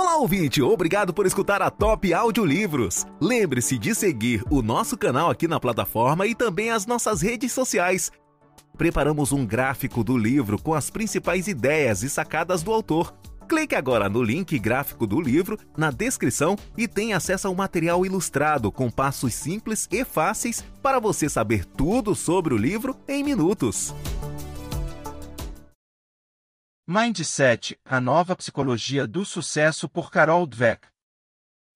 Olá, ouvinte! Obrigado por escutar a Top Audiolivros. Lembre-se de seguir o nosso canal aqui na plataforma e também as nossas redes sociais. Preparamos um gráfico do livro com as principais ideias e sacadas do autor. Clique agora no link gráfico do livro na descrição e tenha acesso ao material ilustrado com passos simples e fáceis para você saber tudo sobre o livro em minutos. Mindset, a nova psicologia do sucesso por Carol Dweck.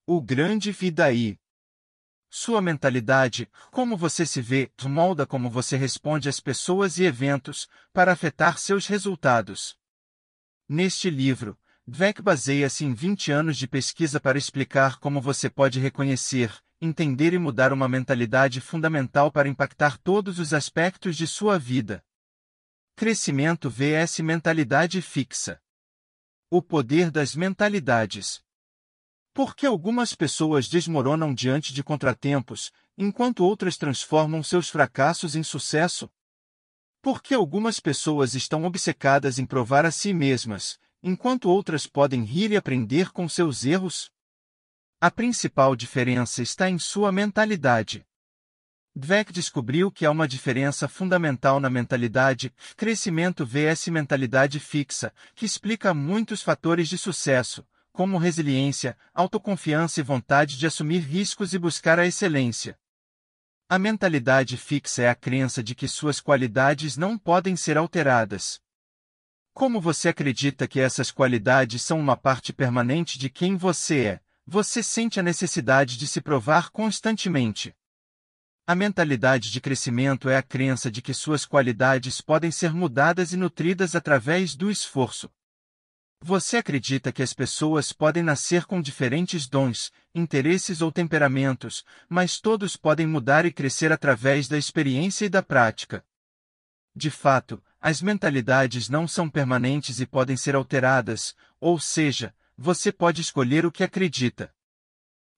O grande Vidaí. Sua mentalidade, como você se vê, molda como você responde às pessoas e eventos, para afetar seus resultados. Neste livro, Dweck baseia-se em 20 anos de pesquisa para explicar como você pode reconhecer, entender e mudar uma mentalidade fundamental para impactar todos os aspectos de sua vida. Crescimento vs mentalidade fixa. O poder das mentalidades. Por que algumas pessoas desmoronam diante de contratempos, enquanto outras transformam seus fracassos em sucesso? Por que algumas pessoas estão obcecadas em provar a si mesmas, enquanto outras podem rir e aprender com seus erros? A principal diferença está em sua mentalidade. Dweck descobriu que há uma diferença fundamental na mentalidade, crescimento vs mentalidade fixa, que explica muitos fatores de sucesso, como resiliência, autoconfiança e vontade de assumir riscos e buscar a excelência. A mentalidade fixa é a crença de que suas qualidades não podem ser alteradas. Como você acredita que essas qualidades são uma parte permanente de quem você é, você sente a necessidade de se provar constantemente. A mentalidade de crescimento é a crença de que suas qualidades podem ser mudadas e nutridas através do esforço. Você acredita que as pessoas podem nascer com diferentes dons, interesses ou temperamentos, mas todos podem mudar e crescer através da experiência e da prática. De fato, as mentalidades não são permanentes e podem ser alteradas, ou seja, você pode escolher o que acredita.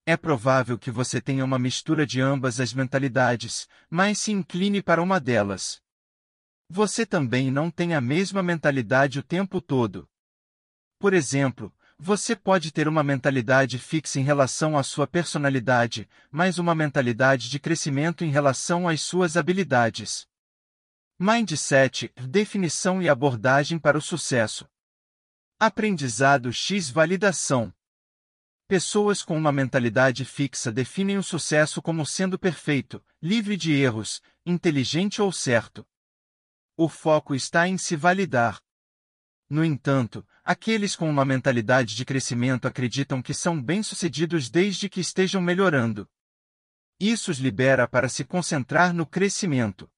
É provável que você tenha uma mistura de ambas as mentalidades, mas se incline para uma delas. Você também não tem a mesma mentalidade o tempo todo. Por exemplo, você pode ter uma mentalidade fixa em relação à sua personalidade, mas uma mentalidade de crescimento em relação às suas habilidades. Mindset, definição e abordagem para o sucesso. Aprendizado X Validação. Pessoas com uma mentalidade fixa definem o sucesso como sendo perfeito, livre de erros, inteligente ou certo. O foco está em se validar. No entanto, aqueles com uma mentalidade de crescimento acreditam que são bem-sucedidos desde que estejam melhorando. Isso os libera para se concentrar no crescimento.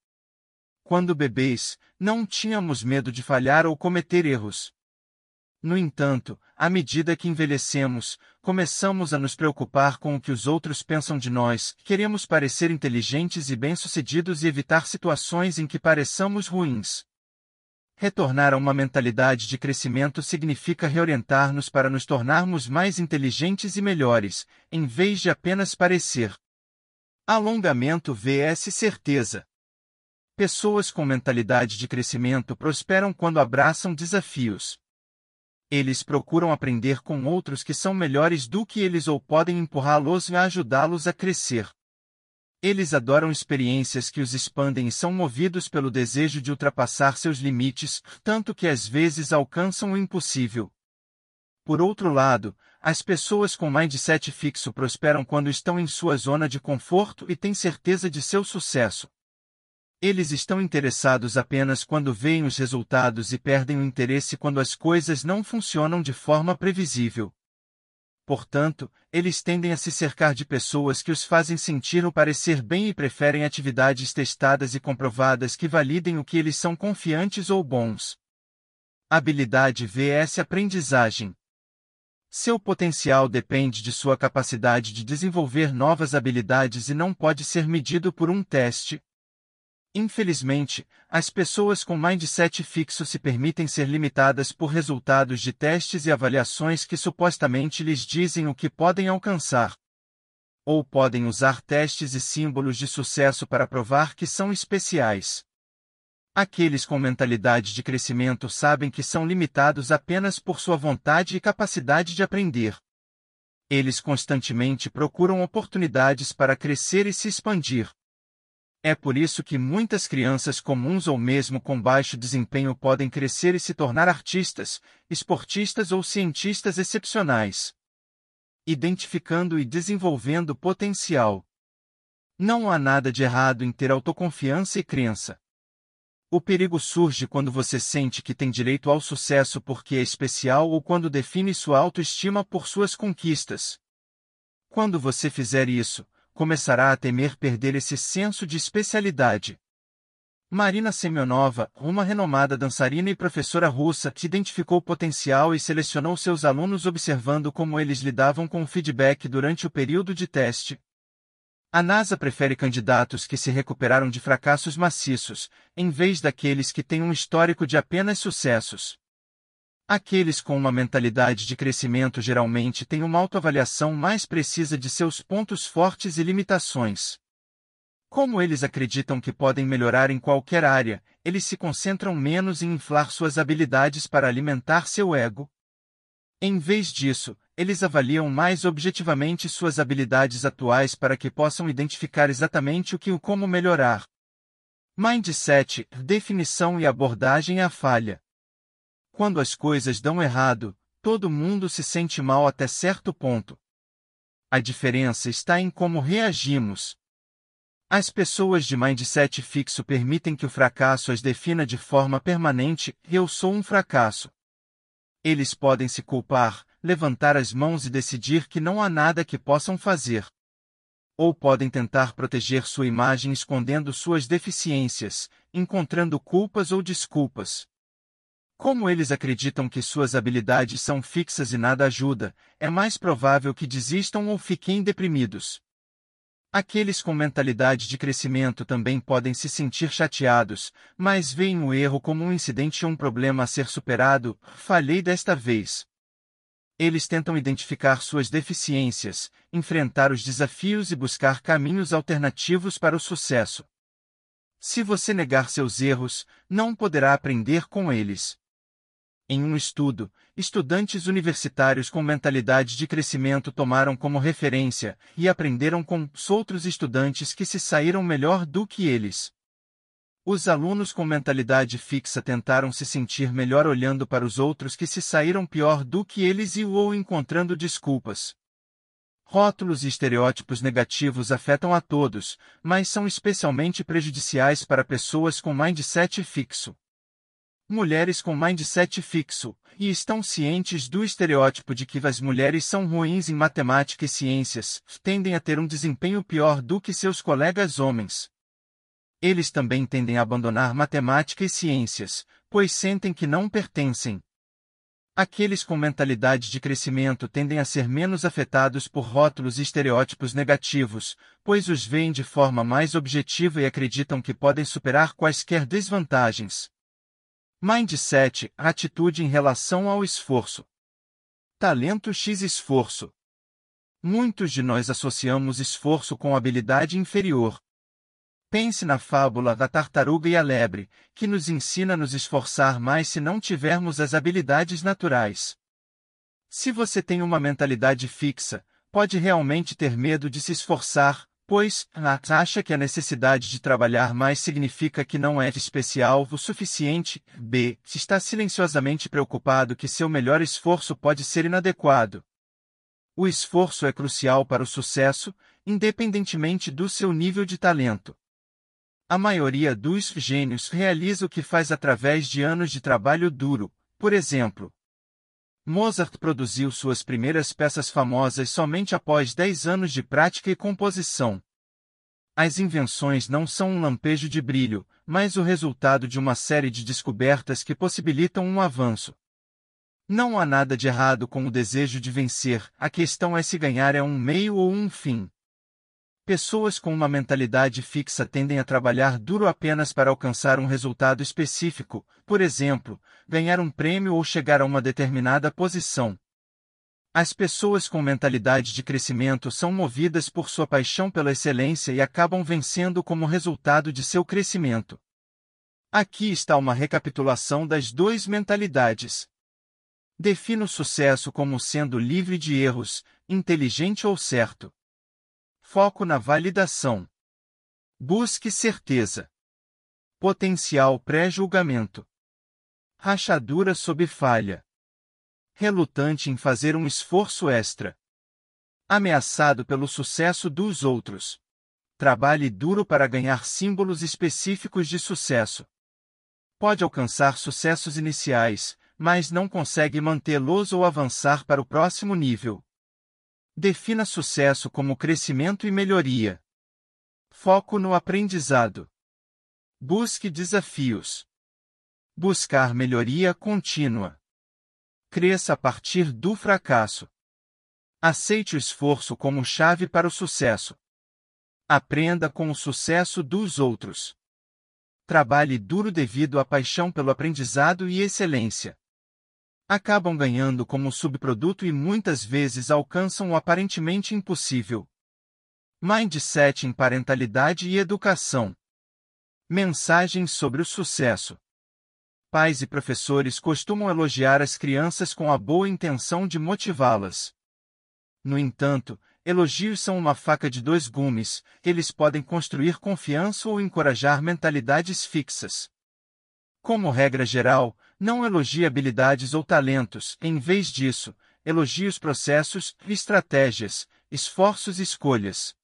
Quando bebês, não tínhamos medo de falhar ou cometer erros. No entanto, à medida que envelhecemos, começamos a nos preocupar com o que os outros pensam de nós, queremos parecer inteligentes e bem-sucedidos e evitar situações em que pareçamos ruins. Retornar a uma mentalidade de crescimento significa reorientar-nos para nos tornarmos mais inteligentes e melhores, em vez de apenas parecer. Alongamento vs certeza. Pessoas com mentalidade de crescimento prosperam quando abraçam desafios. Eles procuram aprender com outros que são melhores do que eles ou podem empurrá-los e ajudá-los a crescer. Eles adoram experiências que os expandem e são movidos pelo desejo de ultrapassar seus limites, tanto que às vezes alcançam o impossível. Por outro lado, as pessoas com mindset fixo prosperam quando estão em sua zona de conforto e têm certeza de seu sucesso. Eles estão interessados apenas quando veem os resultados e perdem o interesse quando as coisas não funcionam de forma previsível. Portanto, eles tendem a se cercar de pessoas que os fazem sentir ou parecer bem e preferem atividades testadas e comprovadas que validem o que eles são confiantes ou bons. Habilidade vs aprendizagem. Seu potencial depende de sua capacidade de desenvolver novas habilidades e não pode ser medido por um teste, Infelizmente, as pessoas com mindset fixo se permitem ser limitadas por resultados de testes e avaliações que supostamente lhes dizem o que podem alcançar. Ou podem usar testes e símbolos de sucesso para provar que são especiais. Aqueles com mentalidade de crescimento sabem que são limitados apenas por sua vontade e capacidade de aprender. Eles constantemente procuram oportunidades para crescer e se expandir. É por isso que muitas crianças comuns ou mesmo com baixo desempenho podem crescer e se tornar artistas, esportistas ou cientistas excepcionais. Identificando e desenvolvendo potencial. Não há nada de errado em ter autoconfiança e crença. O perigo surge quando você sente que tem direito ao sucesso porque é especial ou quando define sua autoestima por suas conquistas. Quando você fizer isso, começará a temer perder esse senso de especialidade. Marina Semionova, uma renomada dançarina e professora russa, identificou o potencial e selecionou seus alunos observando como eles lidavam com o feedback durante o período de teste, a NASA prefere candidatos que se recuperaram de fracassos maciços, em vez daqueles que têm um histórico de apenas sucessos. Aqueles com uma mentalidade de crescimento geralmente têm uma autoavaliação mais precisa de seus pontos fortes e limitações. Como eles acreditam que podem melhorar em qualquer área, eles se concentram menos em inflar suas habilidades para alimentar seu ego. Em vez disso, eles avaliam mais objetivamente suas habilidades atuais para que possam identificar exatamente o que e como melhorar. Mindset, definição e abordagem à falha. Quando as coisas dão errado, todo mundo se sente mal até certo ponto. A diferença está em como reagimos. As pessoas de mindset fixo permitem que o fracasso as defina de forma permanente, eu sou um fracasso. Eles podem se culpar, levantar as mãos e decidir que não há nada que possam fazer. Ou podem tentar proteger sua imagem escondendo suas deficiências, encontrando culpas ou desculpas. Como eles acreditam que suas habilidades são fixas e nada ajuda, é mais provável que desistam ou fiquem deprimidos. Aqueles com mentalidade de crescimento também podem se sentir chateados, mas veem o erro como um incidente ou um problema a ser superado. Falhei desta vez. Eles tentam identificar suas deficiências, enfrentar os desafios e buscar caminhos alternativos para o sucesso. Se você negar seus erros, não poderá aprender com eles. Em um estudo, estudantes universitários com mentalidade de crescimento tomaram como referência e aprenderam com outros estudantes que se saíram melhor do que eles. Os alunos com mentalidade fixa tentaram se sentir melhor olhando para os outros que se saíram pior do que eles e ou encontrando desculpas. Rótulos e estereótipos negativos afetam a todos, mas são especialmente prejudiciais para pessoas com mindset fixo. Mulheres com mindset fixo, e estão cientes do estereótipo de que as mulheres são ruins em matemática e ciências, tendem a ter um desempenho pior do que seus colegas homens. Eles também tendem a abandonar matemática e ciências, pois sentem que não pertencem. Aqueles com mentalidade de crescimento tendem a ser menos afetados por rótulos e estereótipos negativos, pois os veem de forma mais objetiva e acreditam que podem superar quaisquer desvantagens. Mindset atitude em relação ao esforço. Talento x esforço. Muitos de nós associamos esforço com habilidade inferior, Pense na fábula da tartaruga e a lebre, que nos ensina a nos esforçar mais se não tivermos as habilidades naturais. Se você tem uma mentalidade fixa, pode realmente ter medo de se esforçar, pois A. acha que a necessidade de trabalhar mais significa que não é especial o suficiente, B. está silenciosamente preocupado que seu melhor esforço pode ser inadequado. O esforço é crucial para o sucesso, independentemente do seu nível de talento. A maioria dos gênios realiza o que faz através de anos de trabalho duro, por exemplo. Mozart produziu suas primeiras peças famosas somente após 10 anos de prática e composição. As invenções não são um lampejo de brilho, mas o resultado de uma série de descobertas que possibilitam um avanço. Não há nada de errado com o desejo de vencer, a questão é se ganhar é um meio ou um fim. Pessoas com uma mentalidade fixa tendem a trabalhar duro apenas para alcançar um resultado específico, por exemplo, ganhar um prêmio ou chegar a uma determinada posição. As pessoas com mentalidade de crescimento são movidas por sua paixão pela excelência e acabam vencendo como resultado de seu crescimento. Aqui está uma recapitulação das duas mentalidades. Defina o sucesso como sendo livre de erros, inteligente ou certo. Foco na validação. Busque certeza. Potencial pré-julgamento. Rachadura sob falha. Relutante em fazer um esforço extra. Ameaçado pelo sucesso dos outros. Trabalhe duro para ganhar símbolos específicos de sucesso. Pode alcançar sucessos iniciais, mas não consegue mantê-los ou avançar para o próximo nível. Defina sucesso como crescimento e melhoria. Foco no aprendizado. Busque desafios. Buscar melhoria contínua. Cresça a partir do fracasso. Aceite o esforço como chave para o sucesso. Aprenda com o sucesso dos outros. Trabalhe duro devido à paixão pelo aprendizado e excelência. Acabam ganhando como subproduto e muitas vezes alcançam o aparentemente impossível. Mindset em parentalidade e educação. Mensagens sobre o sucesso. Pais e professores costumam elogiar as crianças com a boa intenção de motivá-las. No entanto, elogios são uma faca de dois gumes, eles podem construir confiança ou encorajar mentalidades fixas. Como regra geral, não elogie habilidades ou talentos, em vez disso, elogie os processos, estratégias, esforços e escolhas.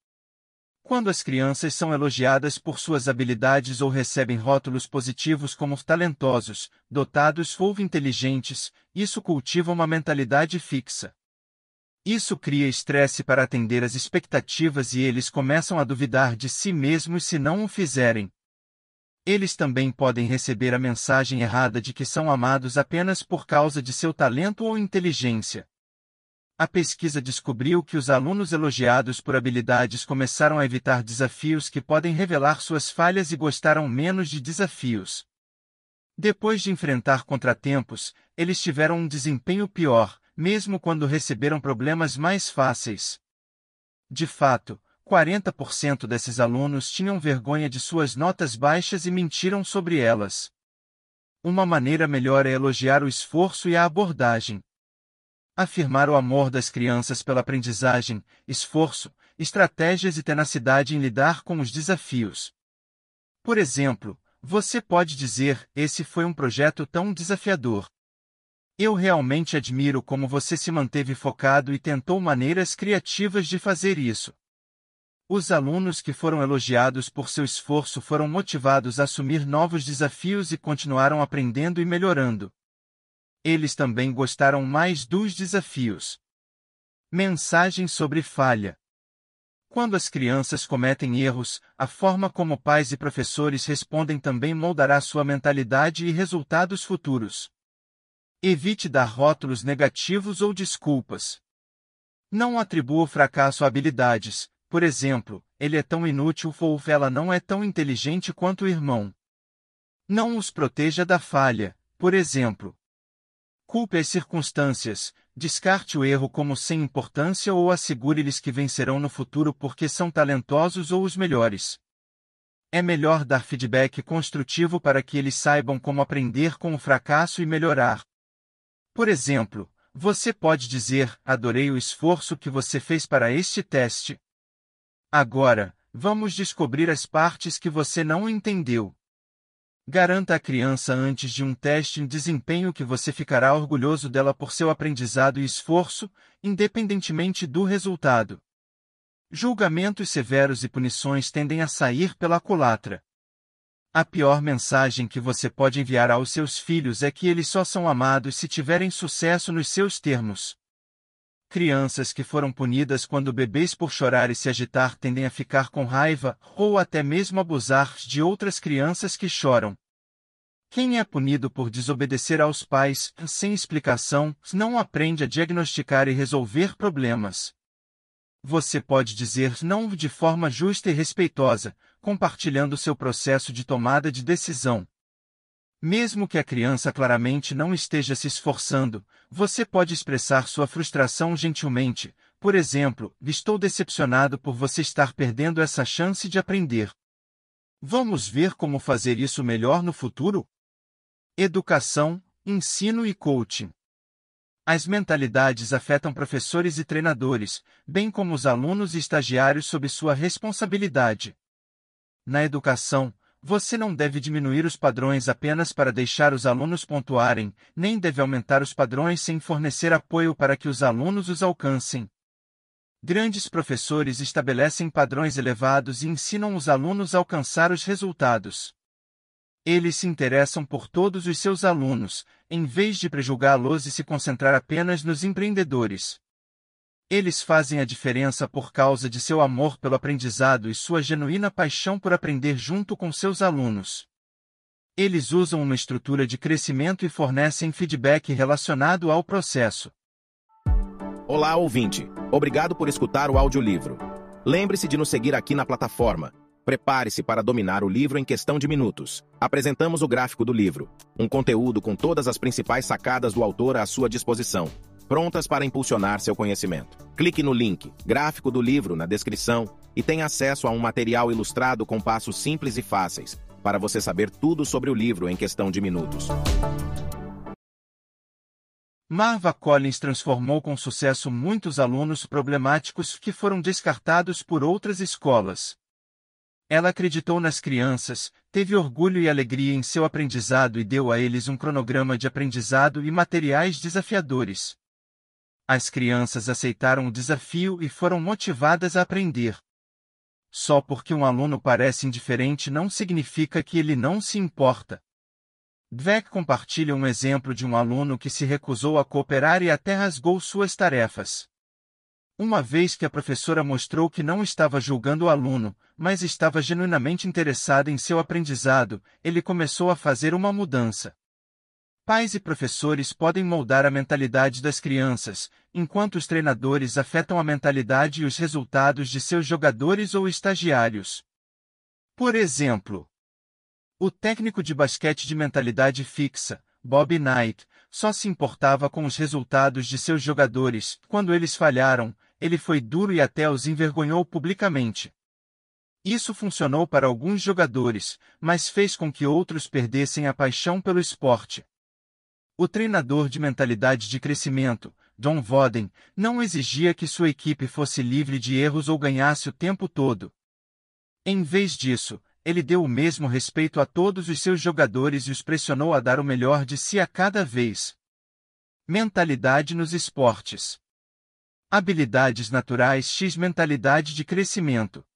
Quando as crianças são elogiadas por suas habilidades ou recebem rótulos positivos como talentosos, dotados ou inteligentes, isso cultiva uma mentalidade fixa. Isso cria estresse para atender às expectativas e eles começam a duvidar de si mesmos se não o fizerem. Eles também podem receber a mensagem errada de que são amados apenas por causa de seu talento ou inteligência. A pesquisa descobriu que os alunos elogiados por habilidades começaram a evitar desafios que podem revelar suas falhas e gostaram menos de desafios. Depois de enfrentar contratempos, eles tiveram um desempenho pior, mesmo quando receberam problemas mais fáceis. De fato, 40% desses alunos tinham vergonha de suas notas baixas e mentiram sobre elas. Uma maneira melhor é elogiar o esforço e a abordagem. Afirmar o amor das crianças pela aprendizagem, esforço, estratégias e tenacidade em lidar com os desafios. Por exemplo, você pode dizer: Esse foi um projeto tão desafiador. Eu realmente admiro como você se manteve focado e tentou maneiras criativas de fazer isso. Os alunos que foram elogiados por seu esforço foram motivados a assumir novos desafios e continuaram aprendendo e melhorando eles também gostaram mais dos desafios. Mensagem sobre falha. Quando as crianças cometem erros, a forma como pais e professores respondem também moldará sua mentalidade e resultados futuros. Evite dar rótulos negativos ou desculpas. Não atribua o fracasso a habilidades, por exemplo, ele é tão inútil ou ela não é tão inteligente quanto o irmão. Não os proteja da falha, por exemplo, Culpe as circunstâncias, descarte o erro como sem importância ou assegure-lhes que vencerão no futuro porque são talentosos ou os melhores. É melhor dar feedback construtivo para que eles saibam como aprender com o fracasso e melhorar. Por exemplo, você pode dizer: Adorei o esforço que você fez para este teste. Agora, vamos descobrir as partes que você não entendeu. Garanta à criança antes de um teste em desempenho que você ficará orgulhoso dela por seu aprendizado e esforço, independentemente do resultado. Julgamentos severos e punições tendem a sair pela culatra. A pior mensagem que você pode enviar aos seus filhos é que eles só são amados se tiverem sucesso nos seus termos. Crianças que foram punidas quando bebês por chorar e se agitar tendem a ficar com raiva, ou até mesmo abusar de outras crianças que choram. Quem é punido por desobedecer aos pais, sem explicação, não aprende a diagnosticar e resolver problemas. Você pode dizer não de forma justa e respeitosa, compartilhando seu processo de tomada de decisão. Mesmo que a criança claramente não esteja se esforçando, você pode expressar sua frustração gentilmente. Por exemplo, estou decepcionado por você estar perdendo essa chance de aprender. Vamos ver como fazer isso melhor no futuro? Educação, ensino e coaching. As mentalidades afetam professores e treinadores, bem como os alunos e estagiários sob sua responsabilidade. Na educação, você não deve diminuir os padrões apenas para deixar os alunos pontuarem, nem deve aumentar os padrões sem fornecer apoio para que os alunos os alcancem. Grandes professores estabelecem padrões elevados e ensinam os alunos a alcançar os resultados. Eles se interessam por todos os seus alunos, em vez de prejulgá-los e se concentrar apenas nos empreendedores. Eles fazem a diferença por causa de seu amor pelo aprendizado e sua genuína paixão por aprender junto com seus alunos. Eles usam uma estrutura de crescimento e fornecem feedback relacionado ao processo. Olá, ouvinte. Obrigado por escutar o audiolivro. Lembre-se de nos seguir aqui na plataforma. Prepare-se para dominar o livro em questão de minutos. Apresentamos o gráfico do livro, um conteúdo com todas as principais sacadas do autor à sua disposição prontas para impulsionar seu conhecimento. Clique no link gráfico do livro na descrição e tenha acesso a um material ilustrado com passos simples e fáceis, para você saber tudo sobre o livro em questão de minutos. Marva Collins transformou com sucesso muitos alunos problemáticos que foram descartados por outras escolas. Ela acreditou nas crianças, teve orgulho e alegria em seu aprendizado e deu a eles um cronograma de aprendizado e materiais desafiadores. As crianças aceitaram o desafio e foram motivadas a aprender. Só porque um aluno parece indiferente não significa que ele não se importa. Dweck compartilha um exemplo de um aluno que se recusou a cooperar e até rasgou suas tarefas. Uma vez que a professora mostrou que não estava julgando o aluno, mas estava genuinamente interessada em seu aprendizado, ele começou a fazer uma mudança. Pais e professores podem moldar a mentalidade das crianças, enquanto os treinadores afetam a mentalidade e os resultados de seus jogadores ou estagiários. Por exemplo, o técnico de basquete de mentalidade fixa, Bob Knight, só se importava com os resultados de seus jogadores. Quando eles falharam, ele foi duro e até os envergonhou publicamente. Isso funcionou para alguns jogadores, mas fez com que outros perdessem a paixão pelo esporte. O treinador de mentalidade de crescimento, John Voden, não exigia que sua equipe fosse livre de erros ou ganhasse o tempo todo. Em vez disso, ele deu o mesmo respeito a todos os seus jogadores e os pressionou a dar o melhor de si a cada vez. Mentalidade nos esportes. Habilidades naturais x mentalidade de crescimento.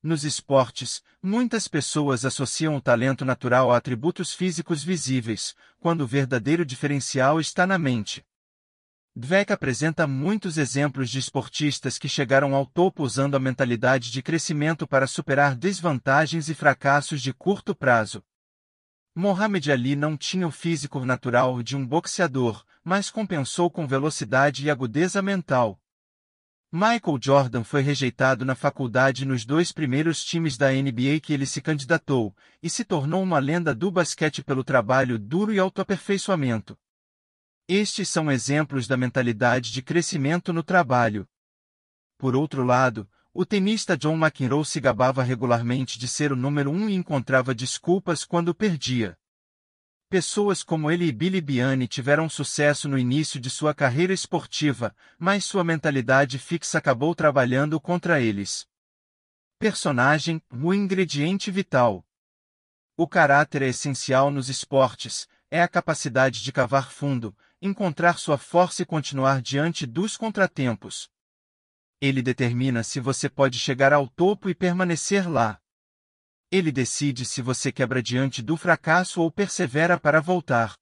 Nos esportes, muitas pessoas associam o talento natural a atributos físicos visíveis, quando o verdadeiro diferencial está na mente. Dweck apresenta muitos exemplos de esportistas que chegaram ao topo usando a mentalidade de crescimento para superar desvantagens e fracassos de curto prazo. Mohamed Ali não tinha o físico natural de um boxeador, mas compensou com velocidade e agudeza mental. Michael Jordan foi rejeitado na faculdade nos dois primeiros times da NBA que ele se candidatou, e se tornou uma lenda do basquete pelo trabalho duro e autoaperfeiçoamento. Estes são exemplos da mentalidade de crescimento no trabalho. Por outro lado, o tenista John McEnroe se gabava regularmente de ser o número um e encontrava desculpas quando perdia. Pessoas como ele e Billy Biani tiveram sucesso no início de sua carreira esportiva, mas sua mentalidade fixa acabou trabalhando contra eles. Personagem, o ingrediente vital. O caráter é essencial nos esportes, é a capacidade de cavar fundo, encontrar sua força e continuar diante dos contratempos. Ele determina se você pode chegar ao topo e permanecer lá. Ele decide se você quebra diante do fracasso ou persevera para voltar.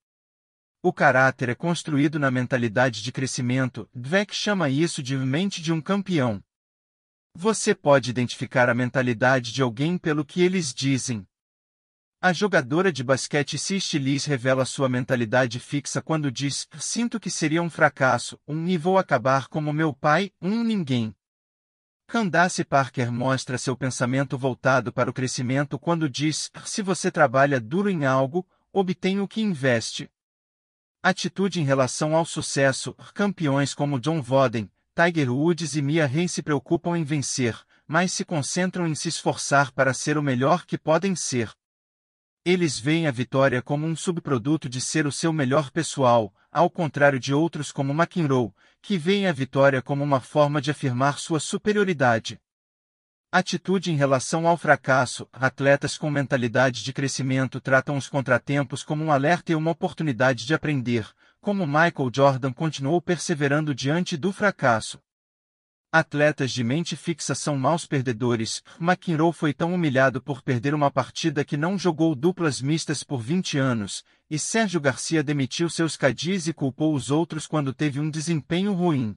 O caráter é construído na mentalidade de crescimento, Dweck chama isso de mente de um campeão. Você pode identificar a mentalidade de alguém pelo que eles dizem. A jogadora de basquete Cisty Liz revela sua mentalidade fixa quando diz: Sinto que seria um fracasso, um e vou acabar como meu pai, um ninguém. Candace Parker mostra seu pensamento voltado para o crescimento quando diz: se você trabalha duro em algo, obtém o que investe. Atitude em relação ao sucesso: campeões como John Voden, Tiger Woods e Mia Hain se preocupam em vencer, mas se concentram em se esforçar para ser o melhor que podem ser. Eles veem a vitória como um subproduto de ser o seu melhor pessoal, ao contrário de outros como McEnroe, que veem a vitória como uma forma de afirmar sua superioridade. Atitude em relação ao fracasso. Atletas com mentalidade de crescimento tratam os contratempos como um alerta e uma oportunidade de aprender, como Michael Jordan continuou perseverando diante do fracasso. Atletas de mente fixa são maus perdedores. McEnroe foi tão humilhado por perder uma partida que não jogou duplas mistas por 20 anos, e Sérgio Garcia demitiu seus cadis e culpou os outros quando teve um desempenho ruim.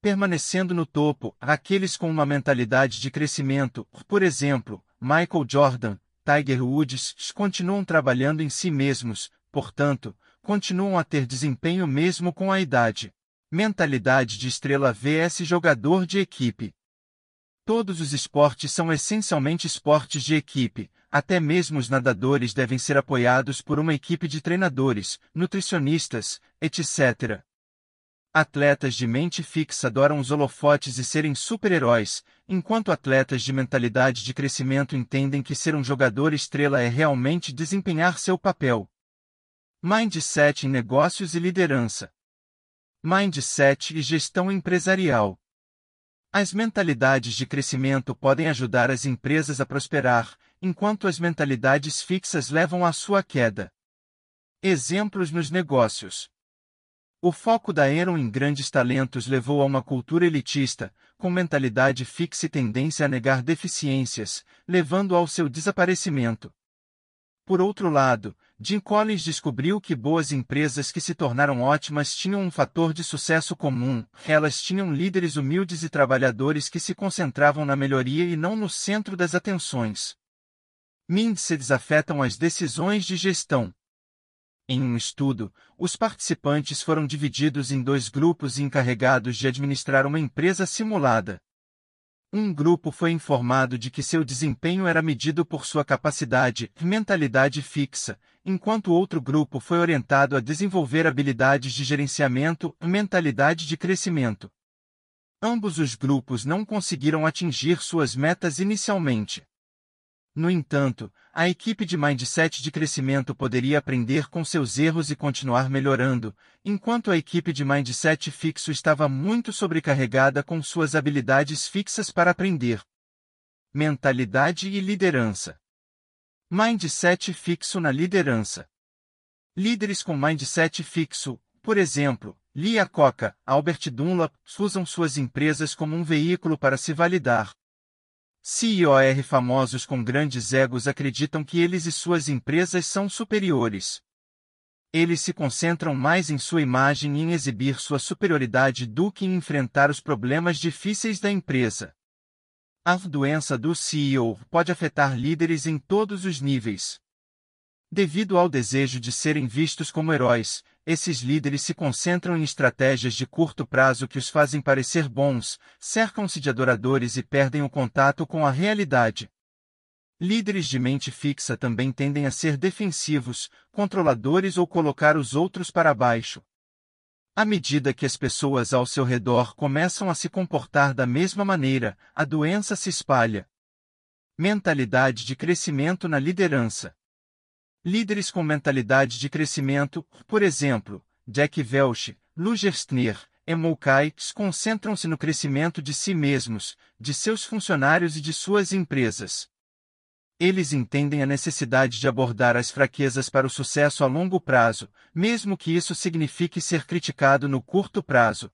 Permanecendo no topo, aqueles com uma mentalidade de crescimento, por exemplo, Michael Jordan, Tiger Woods, continuam trabalhando em si mesmos, portanto, continuam a ter desempenho mesmo com a idade. Mentalidade de estrela vs jogador de equipe. Todos os esportes são essencialmente esportes de equipe, até mesmo os nadadores devem ser apoiados por uma equipe de treinadores, nutricionistas, etc. Atletas de mente fixa adoram os holofotes e serem super-heróis, enquanto atletas de mentalidade de crescimento entendem que ser um jogador estrela é realmente desempenhar seu papel. Mindset em negócios e liderança mindset e gestão empresarial. As mentalidades de crescimento podem ajudar as empresas a prosperar, enquanto as mentalidades fixas levam à sua queda. Exemplos nos negócios. O foco da Aeron em grandes talentos levou a uma cultura elitista, com mentalidade fixa e tendência a negar deficiências, levando ao seu desaparecimento. Por outro lado, Jim Collins descobriu que boas empresas que se tornaram ótimas tinham um fator de sucesso comum, elas tinham líderes humildes e trabalhadores que se concentravam na melhoria e não no centro das atenções. Mindsets afetam as decisões de gestão. Em um estudo, os participantes foram divididos em dois grupos encarregados de administrar uma empresa simulada. Um grupo foi informado de que seu desempenho era medido por sua capacidade mentalidade fixa, enquanto outro grupo foi orientado a desenvolver habilidades de gerenciamento e mentalidade de crescimento. Ambos os grupos não conseguiram atingir suas metas inicialmente. No entanto, a equipe de mindset de crescimento poderia aprender com seus erros e continuar melhorando, enquanto a equipe de mindset fixo estava muito sobrecarregada com suas habilidades fixas para aprender. Mentalidade e liderança. Mindset fixo na liderança. Líderes com mindset fixo, por exemplo, Lia Coca, Albert Dunlap, usam suas empresas como um veículo para se validar, CEOR famosos com grandes egos acreditam que eles e suas empresas são superiores. Eles se concentram mais em sua imagem e em exibir sua superioridade do que em enfrentar os problemas difíceis da empresa. A doença do CEO pode afetar líderes em todos os níveis. Devido ao desejo de serem vistos como heróis, esses líderes se concentram em estratégias de curto prazo que os fazem parecer bons, cercam-se de adoradores e perdem o contato com a realidade. Líderes de mente fixa também tendem a ser defensivos, controladores ou colocar os outros para baixo. À medida que as pessoas ao seu redor começam a se comportar da mesma maneira, a doença se espalha. Mentalidade de crescimento na liderança. Líderes com mentalidade de crescimento, por exemplo, Jack Welch, Lugerstner, Emolkai, concentram-se no crescimento de si mesmos, de seus funcionários e de suas empresas. Eles entendem a necessidade de abordar as fraquezas para o sucesso a longo prazo, mesmo que isso signifique ser criticado no curto prazo.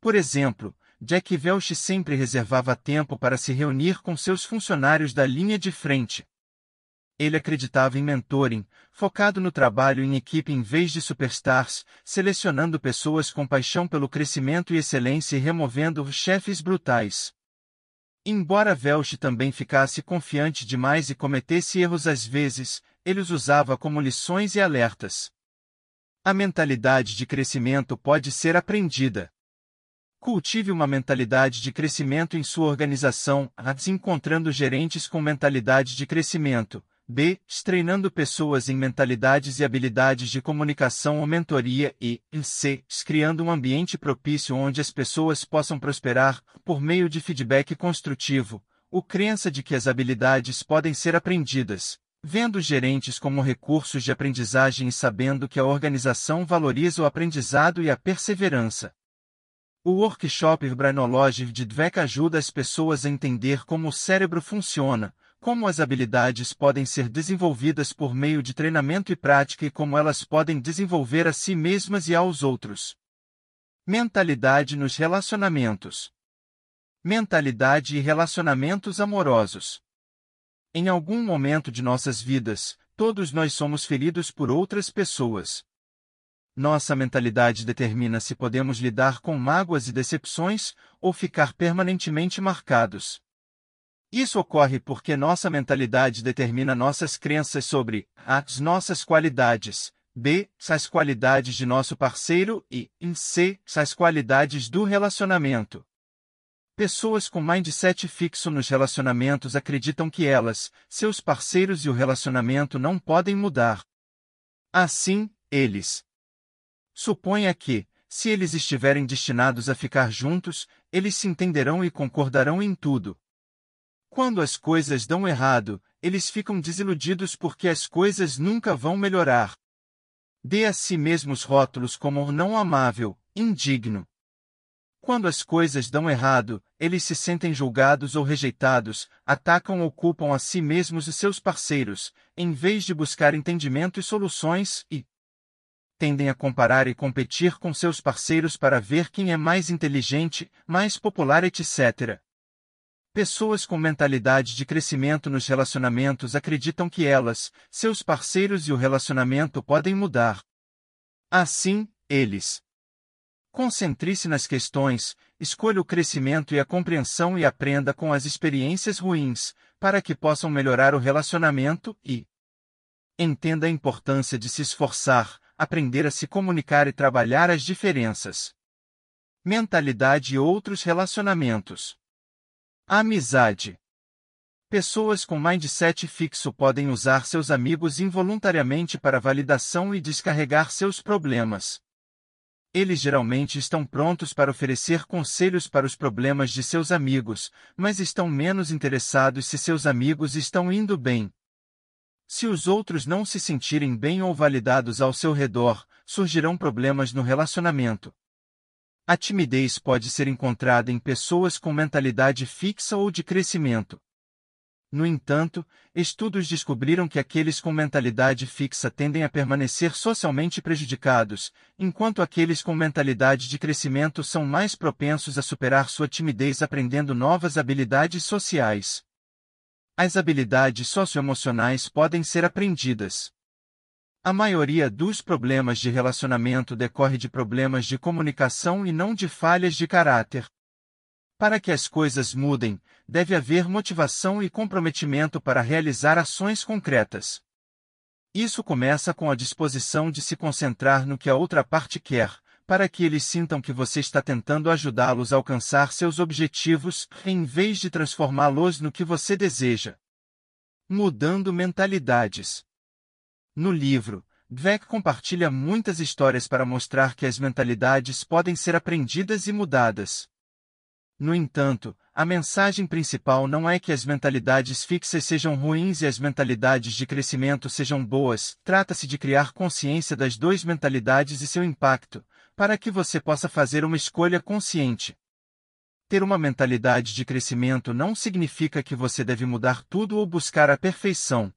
Por exemplo, Jack Welch sempre reservava tempo para se reunir com seus funcionários da linha de frente. Ele acreditava em mentoring, focado no trabalho em equipe em vez de superstars, selecionando pessoas com paixão pelo crescimento e excelência e removendo chefes brutais. Embora Welch também ficasse confiante demais e cometesse erros às vezes, ele os usava como lições e alertas. A mentalidade de crescimento pode ser aprendida. Cultive uma mentalidade de crescimento em sua organização, encontrando gerentes com mentalidade de crescimento, B. Treinando pessoas em mentalidades e habilidades de comunicação ou mentoria e, C. Criando um ambiente propício onde as pessoas possam prosperar, por meio de feedback construtivo, o crença de que as habilidades podem ser aprendidas, vendo gerentes como recursos de aprendizagem e sabendo que a organização valoriza o aprendizado e a perseverança. O workshop Branology de Dweck ajuda as pessoas a entender como o cérebro funciona, como as habilidades podem ser desenvolvidas por meio de treinamento e prática e como elas podem desenvolver a si mesmas e aos outros. Mentalidade nos relacionamentos. Mentalidade e relacionamentos amorosos. Em algum momento de nossas vidas, todos nós somos feridos por outras pessoas. Nossa mentalidade determina se podemos lidar com mágoas e decepções ou ficar permanentemente marcados. Isso ocorre porque nossa mentalidade determina nossas crenças sobre as nossas qualidades, b. as qualidades de nosso parceiro e c. as qualidades do relacionamento. Pessoas com mindset fixo nos relacionamentos acreditam que elas, seus parceiros e o relacionamento não podem mudar. Assim, eles suponha que, se eles estiverem destinados a ficar juntos, eles se entenderão e concordarão em tudo. Quando as coisas dão errado, eles ficam desiludidos porque as coisas nunca vão melhorar. Dê a si mesmos rótulos como não amável, indigno. Quando as coisas dão errado, eles se sentem julgados ou rejeitados, atacam ou culpam a si mesmos e seus parceiros, em vez de buscar entendimento e soluções, e tendem a comparar e competir com seus parceiros para ver quem é mais inteligente, mais popular, etc. Pessoas com mentalidade de crescimento nos relacionamentos acreditam que elas, seus parceiros e o relacionamento podem mudar. Assim, eles. Concentre-se nas questões, escolha o crescimento e a compreensão e aprenda com as experiências ruins, para que possam melhorar o relacionamento e entenda a importância de se esforçar, aprender a se comunicar e trabalhar as diferenças. Mentalidade e outros relacionamentos. Amizade. Pessoas com mindset fixo podem usar seus amigos involuntariamente para validação e descarregar seus problemas. Eles geralmente estão prontos para oferecer conselhos para os problemas de seus amigos, mas estão menos interessados se seus amigos estão indo bem. Se os outros não se sentirem bem ou validados ao seu redor, surgirão problemas no relacionamento. A timidez pode ser encontrada em pessoas com mentalidade fixa ou de crescimento. No entanto, estudos descobriram que aqueles com mentalidade fixa tendem a permanecer socialmente prejudicados, enquanto aqueles com mentalidade de crescimento são mais propensos a superar sua timidez aprendendo novas habilidades sociais. As habilidades socioemocionais podem ser aprendidas. A maioria dos problemas de relacionamento decorre de problemas de comunicação e não de falhas de caráter. Para que as coisas mudem, deve haver motivação e comprometimento para realizar ações concretas. Isso começa com a disposição de se concentrar no que a outra parte quer, para que eles sintam que você está tentando ajudá-los a alcançar seus objetivos, em vez de transformá-los no que você deseja. Mudando mentalidades. No livro, Dweck compartilha muitas histórias para mostrar que as mentalidades podem ser aprendidas e mudadas. No entanto, a mensagem principal não é que as mentalidades fixas sejam ruins e as mentalidades de crescimento sejam boas, trata-se de criar consciência das duas mentalidades e seu impacto, para que você possa fazer uma escolha consciente. Ter uma mentalidade de crescimento não significa que você deve mudar tudo ou buscar a perfeição.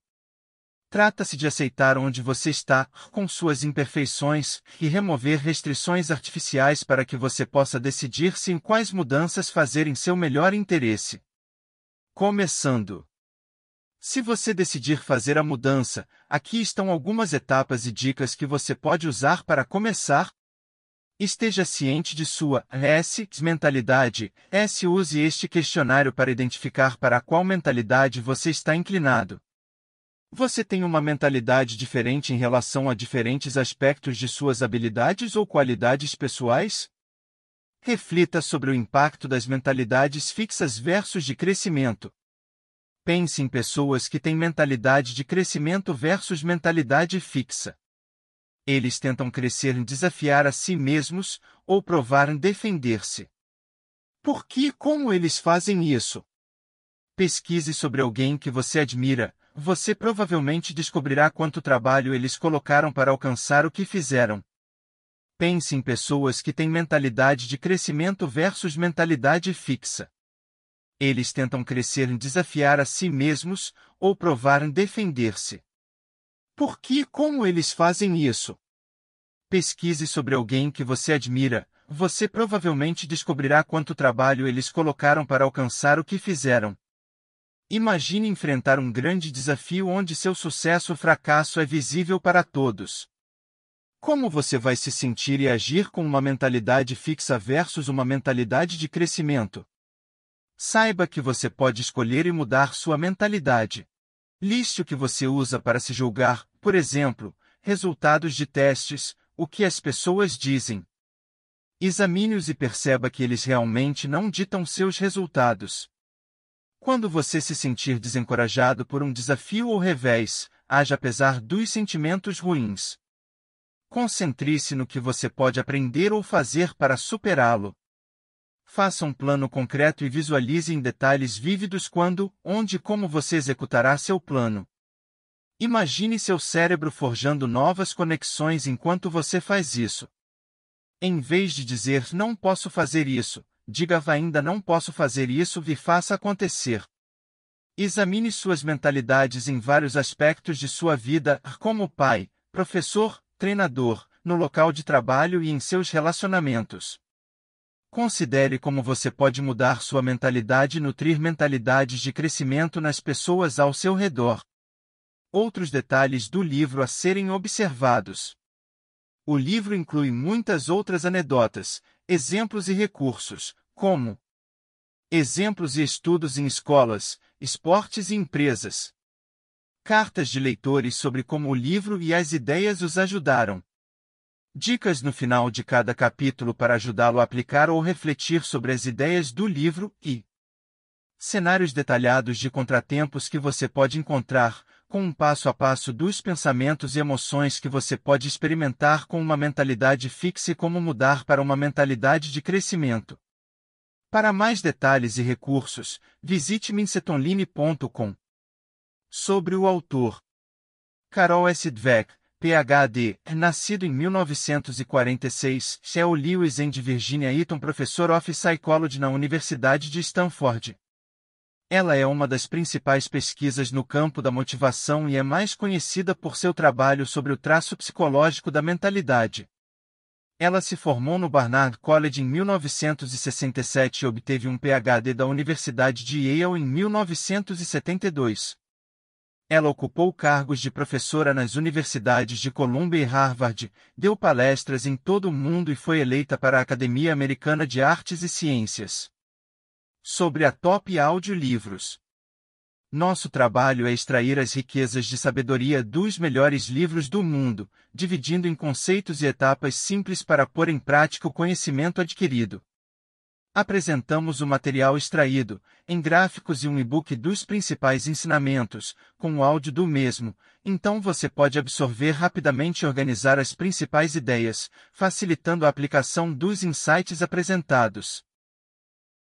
Trata-se de aceitar onde você está, com suas imperfeições, e remover restrições artificiais para que você possa decidir-se em quais mudanças fazer em seu melhor interesse. Começando. Se você decidir fazer a mudança, aqui estão algumas etapas e dicas que você pode usar para começar. Esteja ciente de sua S mentalidade. S use este questionário para identificar para qual mentalidade você está inclinado. Você tem uma mentalidade diferente em relação a diferentes aspectos de suas habilidades ou qualidades pessoais? Reflita sobre o impacto das mentalidades fixas versus de crescimento. Pense em pessoas que têm mentalidade de crescimento versus mentalidade fixa. Eles tentam crescer em desafiar a si mesmos ou provar em defender-se. Por que e como eles fazem isso? Pesquise sobre alguém que você admira, você provavelmente descobrirá quanto trabalho eles colocaram para alcançar o que fizeram. Pense em pessoas que têm mentalidade de crescimento versus mentalidade fixa. Eles tentam crescer em desafiar a si mesmos ou provar em defender-se. Por que e como eles fazem isso? Pesquise sobre alguém que você admira, você provavelmente descobrirá quanto trabalho eles colocaram para alcançar o que fizeram. Imagine enfrentar um grande desafio onde seu sucesso ou fracasso é visível para todos. Como você vai se sentir e agir com uma mentalidade fixa versus uma mentalidade de crescimento? Saiba que você pode escolher e mudar sua mentalidade. Liste o que você usa para se julgar, por exemplo, resultados de testes, o que as pessoas dizem. Examine-os e perceba que eles realmente não ditam seus resultados. Quando você se sentir desencorajado por um desafio ou revés, haja apesar dos sentimentos ruins. Concentre-se no que você pode aprender ou fazer para superá-lo. Faça um plano concreto e visualize em detalhes vívidos quando, onde e como você executará seu plano. Imagine seu cérebro forjando novas conexões enquanto você faz isso. Em vez de dizer não posso fazer isso, diga ainda não posso fazer isso e faça acontecer. Examine suas mentalidades em vários aspectos de sua vida, como pai, professor, treinador, no local de trabalho e em seus relacionamentos. Considere como você pode mudar sua mentalidade e nutrir mentalidades de crescimento nas pessoas ao seu redor. Outros detalhes do livro a serem observados. O livro inclui muitas outras anedotas, exemplos e recursos, como exemplos e estudos em escolas, esportes e empresas. Cartas de leitores sobre como o livro e as ideias os ajudaram. Dicas no final de cada capítulo para ajudá-lo a aplicar ou refletir sobre as ideias do livro e cenários detalhados de contratempos que você pode encontrar, com um passo a passo dos pensamentos e emoções que você pode experimentar com uma mentalidade fixa e como mudar para uma mentalidade de crescimento. Para mais detalhes e recursos, visite minsetonline.com. Sobre o autor Carol S. Dweck, Ph.D., nascido em 1946, Shell Lewis and Virginia Eaton Professor of Psychology na Universidade de Stanford. Ela é uma das principais pesquisas no campo da motivação e é mais conhecida por seu trabalho sobre o traço psicológico da mentalidade. Ela se formou no Barnard College em 1967 e obteve um Ph.D. da Universidade de Yale em 1972. Ela ocupou cargos de professora nas universidades de Columbia e Harvard, deu palestras em todo o mundo e foi eleita para a Academia Americana de Artes e Ciências. Sobre a Top Audiolivros. Nosso trabalho é extrair as riquezas de sabedoria dos melhores livros do mundo, dividindo em conceitos e etapas simples para pôr em prática o conhecimento adquirido. Apresentamos o material extraído, em gráficos e um e-book dos principais ensinamentos, com o áudio do mesmo, então você pode absorver rapidamente e organizar as principais ideias, facilitando a aplicação dos insights apresentados.